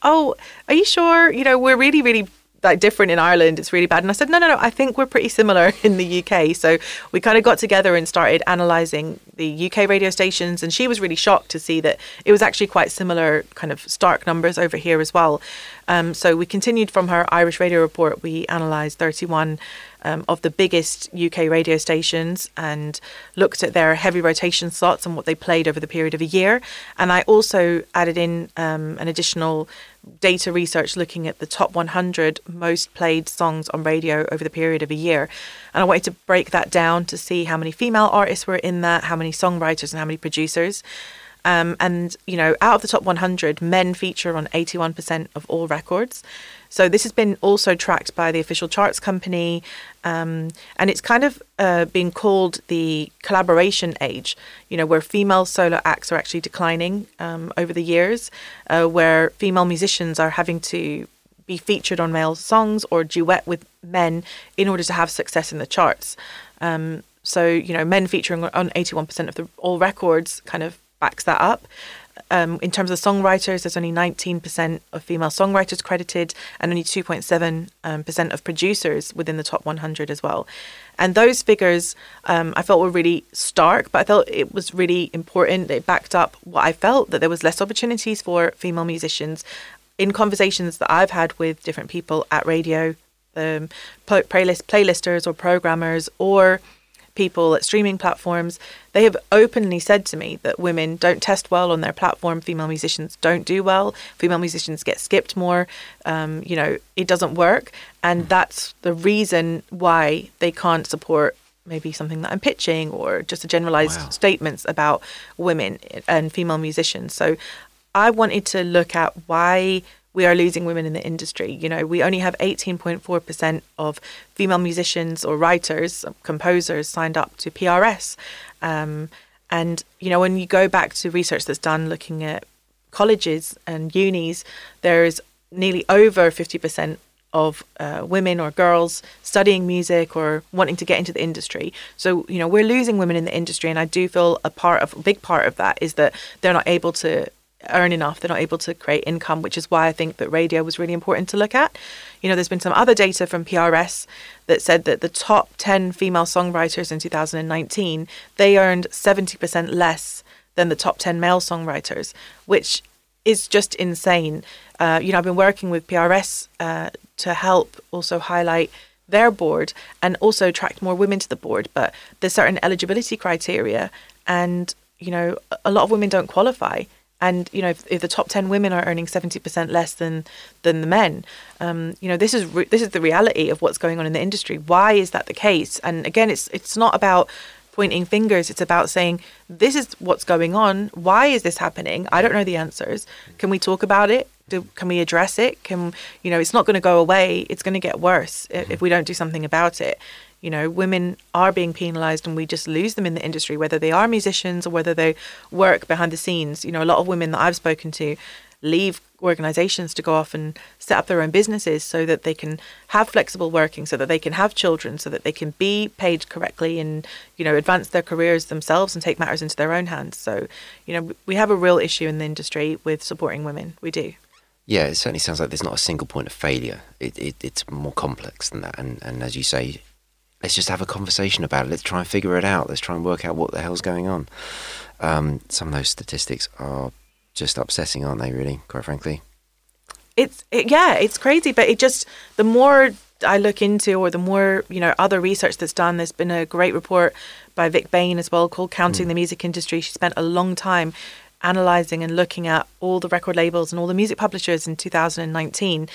"Oh, are you sure? You know, we're really really like different in Ireland. It's really bad." And I said, "No, no, no. I think we're pretty similar in the UK." So we kind of got together and started analysing the UK radio stations, and she was really shocked to see that it was actually quite similar, kind of stark numbers over here as well. Um, so we continued from her Irish radio report. We analysed 31 um, of the biggest UK radio stations and looked at their heavy rotation slots and what they played over the period of a year. And I also added in um, an additional data research looking at the top 100 most played songs on radio over the period of a year. And I wanted to break that down to see how many female artists were in that, how many songwriters, and how many producers. Um, and, you know, out of the top 100, men feature on 81% of all records. So this has been also tracked by the official charts company. Um, and it's kind of uh, been called the collaboration age, you know, where female solo acts are actually declining um, over the years, uh, where female musicians are having to be featured on male songs or duet with men in order to have success in the charts. Um, so, you know, men featuring on 81% of the all records kind of backs that up. Um, in terms of songwriters, there's only 19% of female songwriters credited and only 2.7% um, of producers within the top 100 as well. And those figures um, I felt were really stark, but I felt it was really important. It backed up what I felt that there was less opportunities for female musicians. In conversations that I've had with different people at radio, um, playlist playlisters or programmers or people at streaming platforms, they have openly said to me that women don't test well on their platform. Female musicians don't do well. Female musicians get skipped more. Um, you know, it doesn't work. And that's the reason why they can't support maybe something that I'm pitching or just a generalized wow. statements about women and female musicians. So I wanted to look at why we are losing women in the industry. You know, we only have 18.4% of female musicians or writers, composers signed up to PRS. Um, and, you know, when you go back to research that's done looking at colleges and unis, there is nearly over 50% of uh, women or girls studying music or wanting to get into the industry. So, you know, we're losing women in the industry. And I do feel a part of, a big part of that is that they're not able to earn enough. They're not able to create income, which is why I think that radio was really important to look at. You know, there's been some other data from PRS that said that the top 10 female songwriters in 2019, they earned 70% less than the top 10 male songwriters, which is just insane. Uh, you know, I've been working with PRS uh, to help also highlight their board and also attract more women to the board, but there's certain eligibility criteria and you know a lot of women don't qualify and you know if, if, the top 10 women are earning 70% less than than the men um, you know this is re- this is the reality of what's going on in the industry. Why is that the case? And again it's it's not about pointing fingers. It's about saying this is what's going on. Why is this happening? I don't know the answers. Can we talk about it? Do, can we address it? Can you know it's not going to go away. It's going to get worse if we don't do something about it you know, women are being penalized and we just lose them in the industry, whether they are musicians or whether they work behind the scenes. You know, a lot of women that I've spoken to leave organizations to go off and set up their own businesses so that they can have flexible working so that they can have children so that they can be paid correctly and you know advance their careers themselves and take matters into their own hands. So you know we have a real issue in the industry with supporting women. We do. Yeah it certainly sounds like there's not a single point of failure. It, it, it's more complex than that. And, and as you say let's just have a conversation about it. Let's try and figure it out. Let's try and work out what the hell's going on. Um, some of those statistics are just upsetting, aren't they? Really, quite frankly. It's it, yeah, it's crazy, but it just the more I look into, or the more you know, other research that's done. There's been a great report by Vick Bain as well called "Counting mm. the Music Industry." She spent a long time analyzing and looking at all the record labels and all the music publishers in 2019,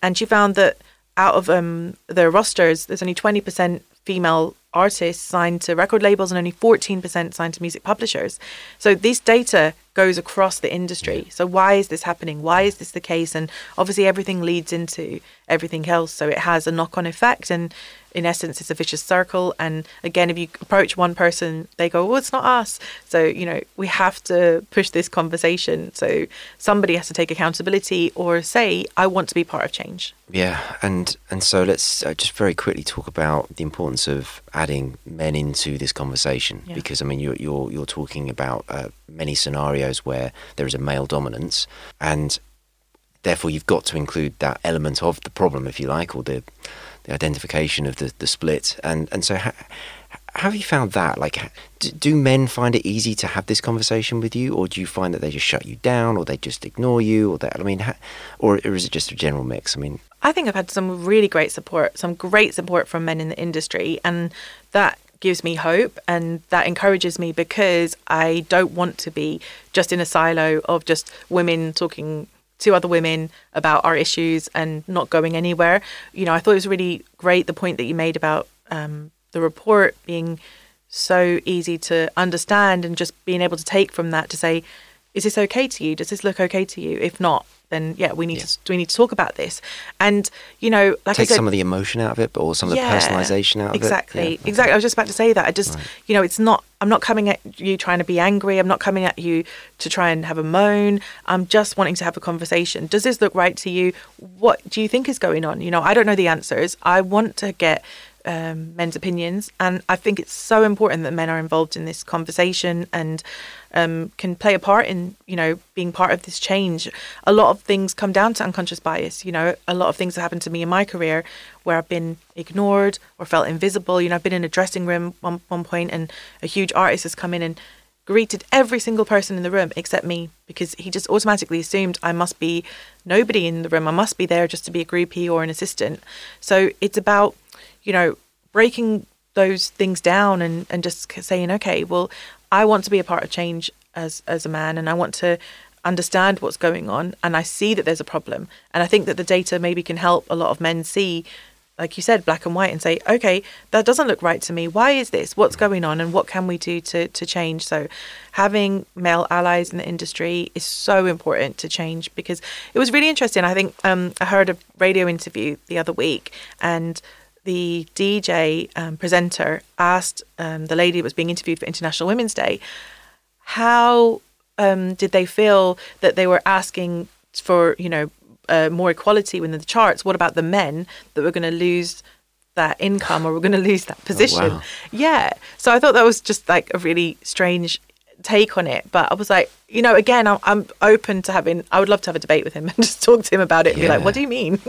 and she found that out of um, the rosters, there's only 20% female artists signed to record labels and only 14% signed to music publishers. So this data goes across the industry. So why is this happening? Why is this the case? And obviously everything leads into everything else. So it has a knock on effect and in essence it's a vicious circle. And again if you approach one person they go well it's not us. So you know we have to push this conversation. So somebody has to take accountability or say i want to be part of change. Yeah and and so let's uh, just very quickly talk about the importance of adding men into this conversation. Yeah. because i mean you're you're, you're talking about uh, many scenarios where there is a male dominance and therefore you've got to include that element of the problem if you like or the the identification of the, the split. And, and so, how have you found that? Like, do, men find it easy to have this conversation with you, or do you find that they just shut you down, or they just ignore you, or that? I mean, or, or is it just a general mix? I mean, I think I've had some really great support, some great support from men in the industry, and that gives me hope and that encourages me because I don't want to be just in a silo of just women talking to other women about our issues and not going anywhere. You know, I thought it was really great the point that you made about um, the report being so easy to understand and just being able to take from that to say, is this okay to you? Does this look okay to you? If not, then yeah, we need yeah. to we need to talk about this. And you know, like take said, some of the emotion out of it, but also some of yeah, the personalization out of exactly, it. Exactly, exactly. I was just about to say that. I just, right. you know, it's not. I'm not coming at you trying to be angry. I'm not coming at you to try and have a moan. I'm just wanting to have a conversation. Does this look right to you? What do you think is going on? You know, I don't know the answers. I want to get um, men's opinions. And I think it's so important that men are involved in this conversation and um, can play a part in, you know, being part of this change. A lot of things come down to unconscious bias. You know, a lot of things have happened to me in my career where I've been ignored or felt invisible. You know, I've been in a dressing room one, one point and a huge artist has come in and greeted every single person in the room except me because he just automatically assumed I must be nobody in the room. I must be there just to be a groupie or an assistant. So it's about you know, breaking those things down and, and just saying, okay, well, I want to be a part of change as as a man and I want to understand what's going on and I see that there's a problem. And I think that the data maybe can help a lot of men see like you said, black and white, and say, okay, that doesn't look right to me. Why is this? What's going on? And what can we do to, to change? So, having male allies in the industry is so important to change because it was really interesting. I think um, I heard a radio interview the other week, and the DJ um, presenter asked um, the lady that was being interviewed for International Women's Day, how um, did they feel that they were asking for, you know, uh, more equality within the charts? What about the men that were going to lose that income or were going to lose that position? Oh, wow. Yeah. So I thought that was just like a really strange take on it. But I was like, you know, again, I'm, I'm open to having, I would love to have a debate with him and just talk to him about it and yeah. be like, what do you mean?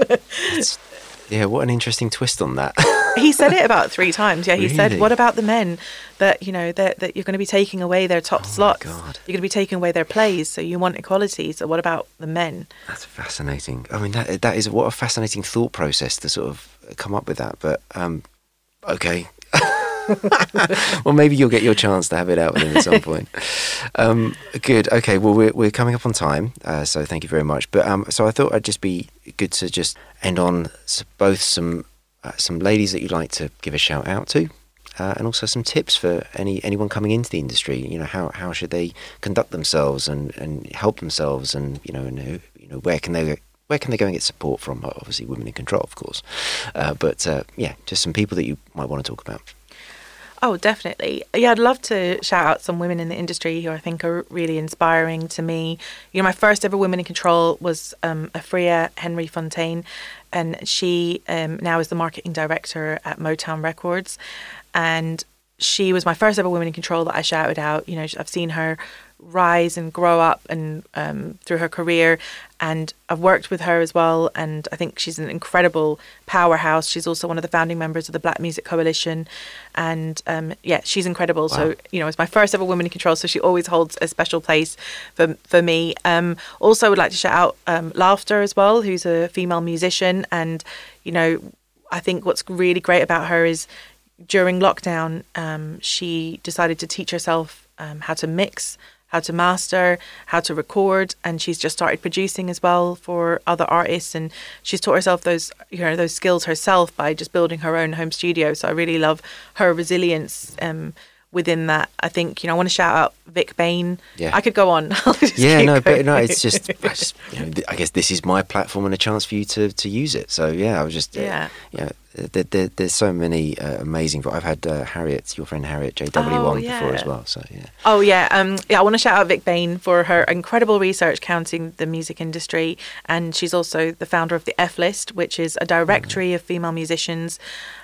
Yeah, what an interesting twist on that. he said it about three times. Yeah, he really? said, "What about the men that you know that, that you're going to be taking away their top oh slots? You're going to be taking away their plays. So you want equality. So what about the men?" That's fascinating. I mean, that that is what a fascinating thought process to sort of come up with that. But um, okay, well, maybe you'll get your chance to have it out with him at some point. Um, good. Okay. Well, we're, we're coming up on time, uh, so thank you very much. But um, so I thought I'd just be good to just end on both some uh, some ladies that you'd like to give a shout out to. Uh, and also some tips for any anyone coming into the industry. You know, how, how should they conduct themselves and, and help themselves, and you know, and, you know, where can they where can they go and get support from? Obviously, women in control, of course, uh, but uh, yeah, just some people that you might want to talk about. Oh, definitely. Yeah, I'd love to shout out some women in the industry who I think are really inspiring to me. You know, my first ever women in control was um, Afryea Henry-Fontaine, and she um, now is the marketing director at Motown Records. And she was my first ever women in control that I shouted out. You know, I've seen her rise and grow up and um, through her career. And I've worked with her as well, and I think she's an incredible powerhouse. She's also one of the founding members of the Black Music Coalition, and um, yeah, she's incredible. Wow. So you know, it's my first ever woman in control, so she always holds a special place for for me. Um, also, would like to shout out um, Laughta as well, who's a female musician, and you know, I think what's really great about her is during lockdown, um, she decided to teach herself um, how to mix how to master, how to record, and she's just started producing as well for other artists. And she's taught herself those, you know, those skills herself by just building her own home studio. So I really love her resilience um, within that, I think you know I want to shout out Vick Bain. Yeah. I could go on. Yeah, no, but no, it's just, I, just you know, th- I guess this is my platform and a chance for you to, to use it. So yeah, I was just, uh, Yeah. There, there, there's so many uh, amazing. I've had uh, Harriet, your friend Harriet JW Oh, on before as well. So yeah, Oh yeah, um, yeah. I want to shout out Vick Bain for her incredible research counting the music industry, and she's also the founder of the F List, which is a directory of female musicians.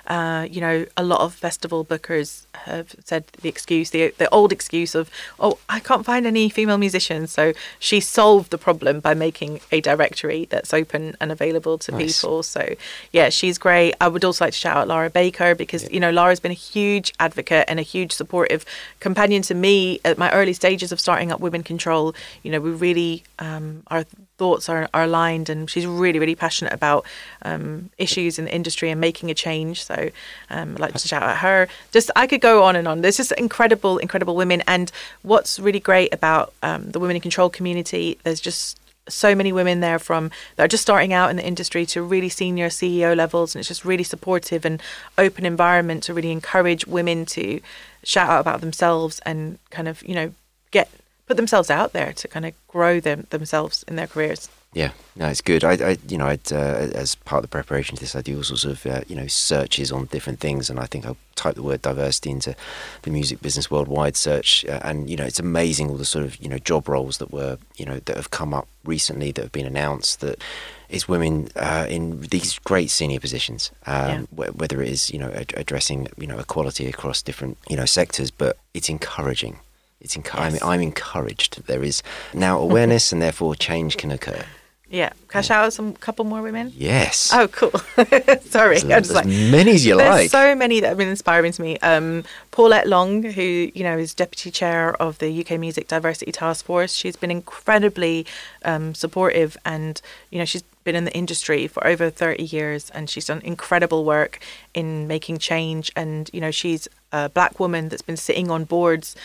Uh, you know, a lot of festival bookers have said the excuse, the the old excuse of, oh, I can't find any female musicians. So she solved the problem by making a directory that's open and available to Nice. people. So yeah, she's great. I would also like to shout out Laura Baker because you know Laura's been a huge advocate and a huge supportive companion to me at my early stages of starting up Women Control. You know, we really um, our thoughts are, are aligned, and she's really really passionate about um, issues in the industry and making a change. So um, I'd like to shout out her. Just I could go on and on. There's just incredible incredible women, and what's really great about um, the Women in Control community, there's just so many women there from that are just starting out in the industry to really senior CEO levels, and it's just really supportive and open environment to really encourage women to shout out about themselves and kind of you know get put themselves out there to kind of grow them themselves in their careers. Yeah, no, it's good. I, I you know, I'd, uh, as part of the preparation to this, I do all sorts of, uh, you know, searches on different things, and I think I'll type the word diversity into the music business worldwide search, uh, and you know, it's amazing all the sort of, you know, job roles that were, you know, that have come up recently that have been announced that is women uh, in these great senior positions, um, wh- whether it is, you know, ad- addressing, you know, equality across different, you know, sectors, but it's encouraging. It's enc- Yes. I'm, I'm encouraged. There is now awareness, and therefore change can occur. Yeah, can I shout out some couple more women? Yes. Oh, cool. Sorry, As, I was as like, many as you There's like. so many that have been inspiring to me. Um, Paulette Long, who you know is deputy chair of the UK Music Diversity Task Force, she's been incredibly um, supportive, and you know she's been in the industry for over 30 years, and she's done incredible work in making change. And you know she's a black woman that's been sitting on boards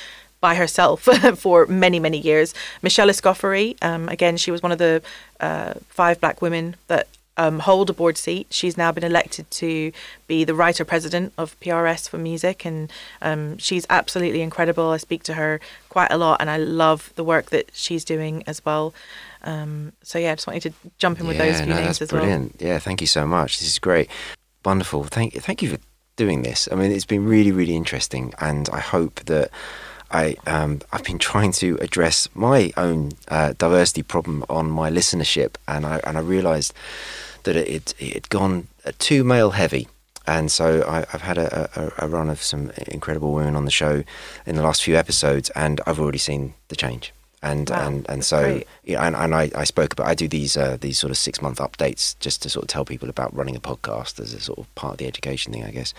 by herself for many, many years. Michelle Escoffery, um, again, she was one of the uh, five black women that um, hold a board seat. She's now been elected to be the writer president of PRS for music, and um, she's absolutely incredible. I speak to her quite a lot, and I love the work that she's doing as well. Um, so yeah, I just wanted to jump in with those yeah, few no, names that's as brilliant. Yeah, thank you so much. This is great. Wonderful. Thank thank you for doing this. I mean, it's been really, really interesting, and I hope that I um, I've been trying to address my own uh, diversity problem on my listenership, and I and I realised that it it had gone uh, too male heavy. And so I, I've had a, a, a run of some incredible women on the show in the last few episodes, and I've already seen the change. And Wow, and and so great. and, and I, I spoke about I do these uh, these sort of six month updates just to sort of tell people about running a podcast as a sort of part of the education thing, I guess.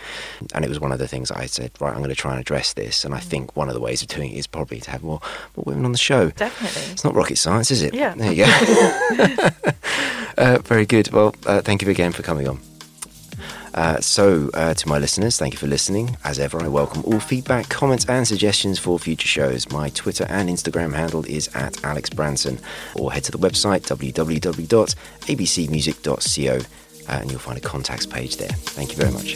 And it was one of the things I said, right, I'm going to try and address this. And I think one of the ways of doing it is probably to have more more women on the show. Definitely. It's not rocket science, is it? Yeah. There you go. uh, very good. Well, uh, thank you again for coming on. Uh, so, uh, to my listeners, thank you for listening. As ever, I welcome all feedback, comments, and suggestions for future shows. My Twitter and Instagram handle is at Alex Branson, or head to the website www.abcmusic.co uh, and you'll find a contacts page there. Thank you very much.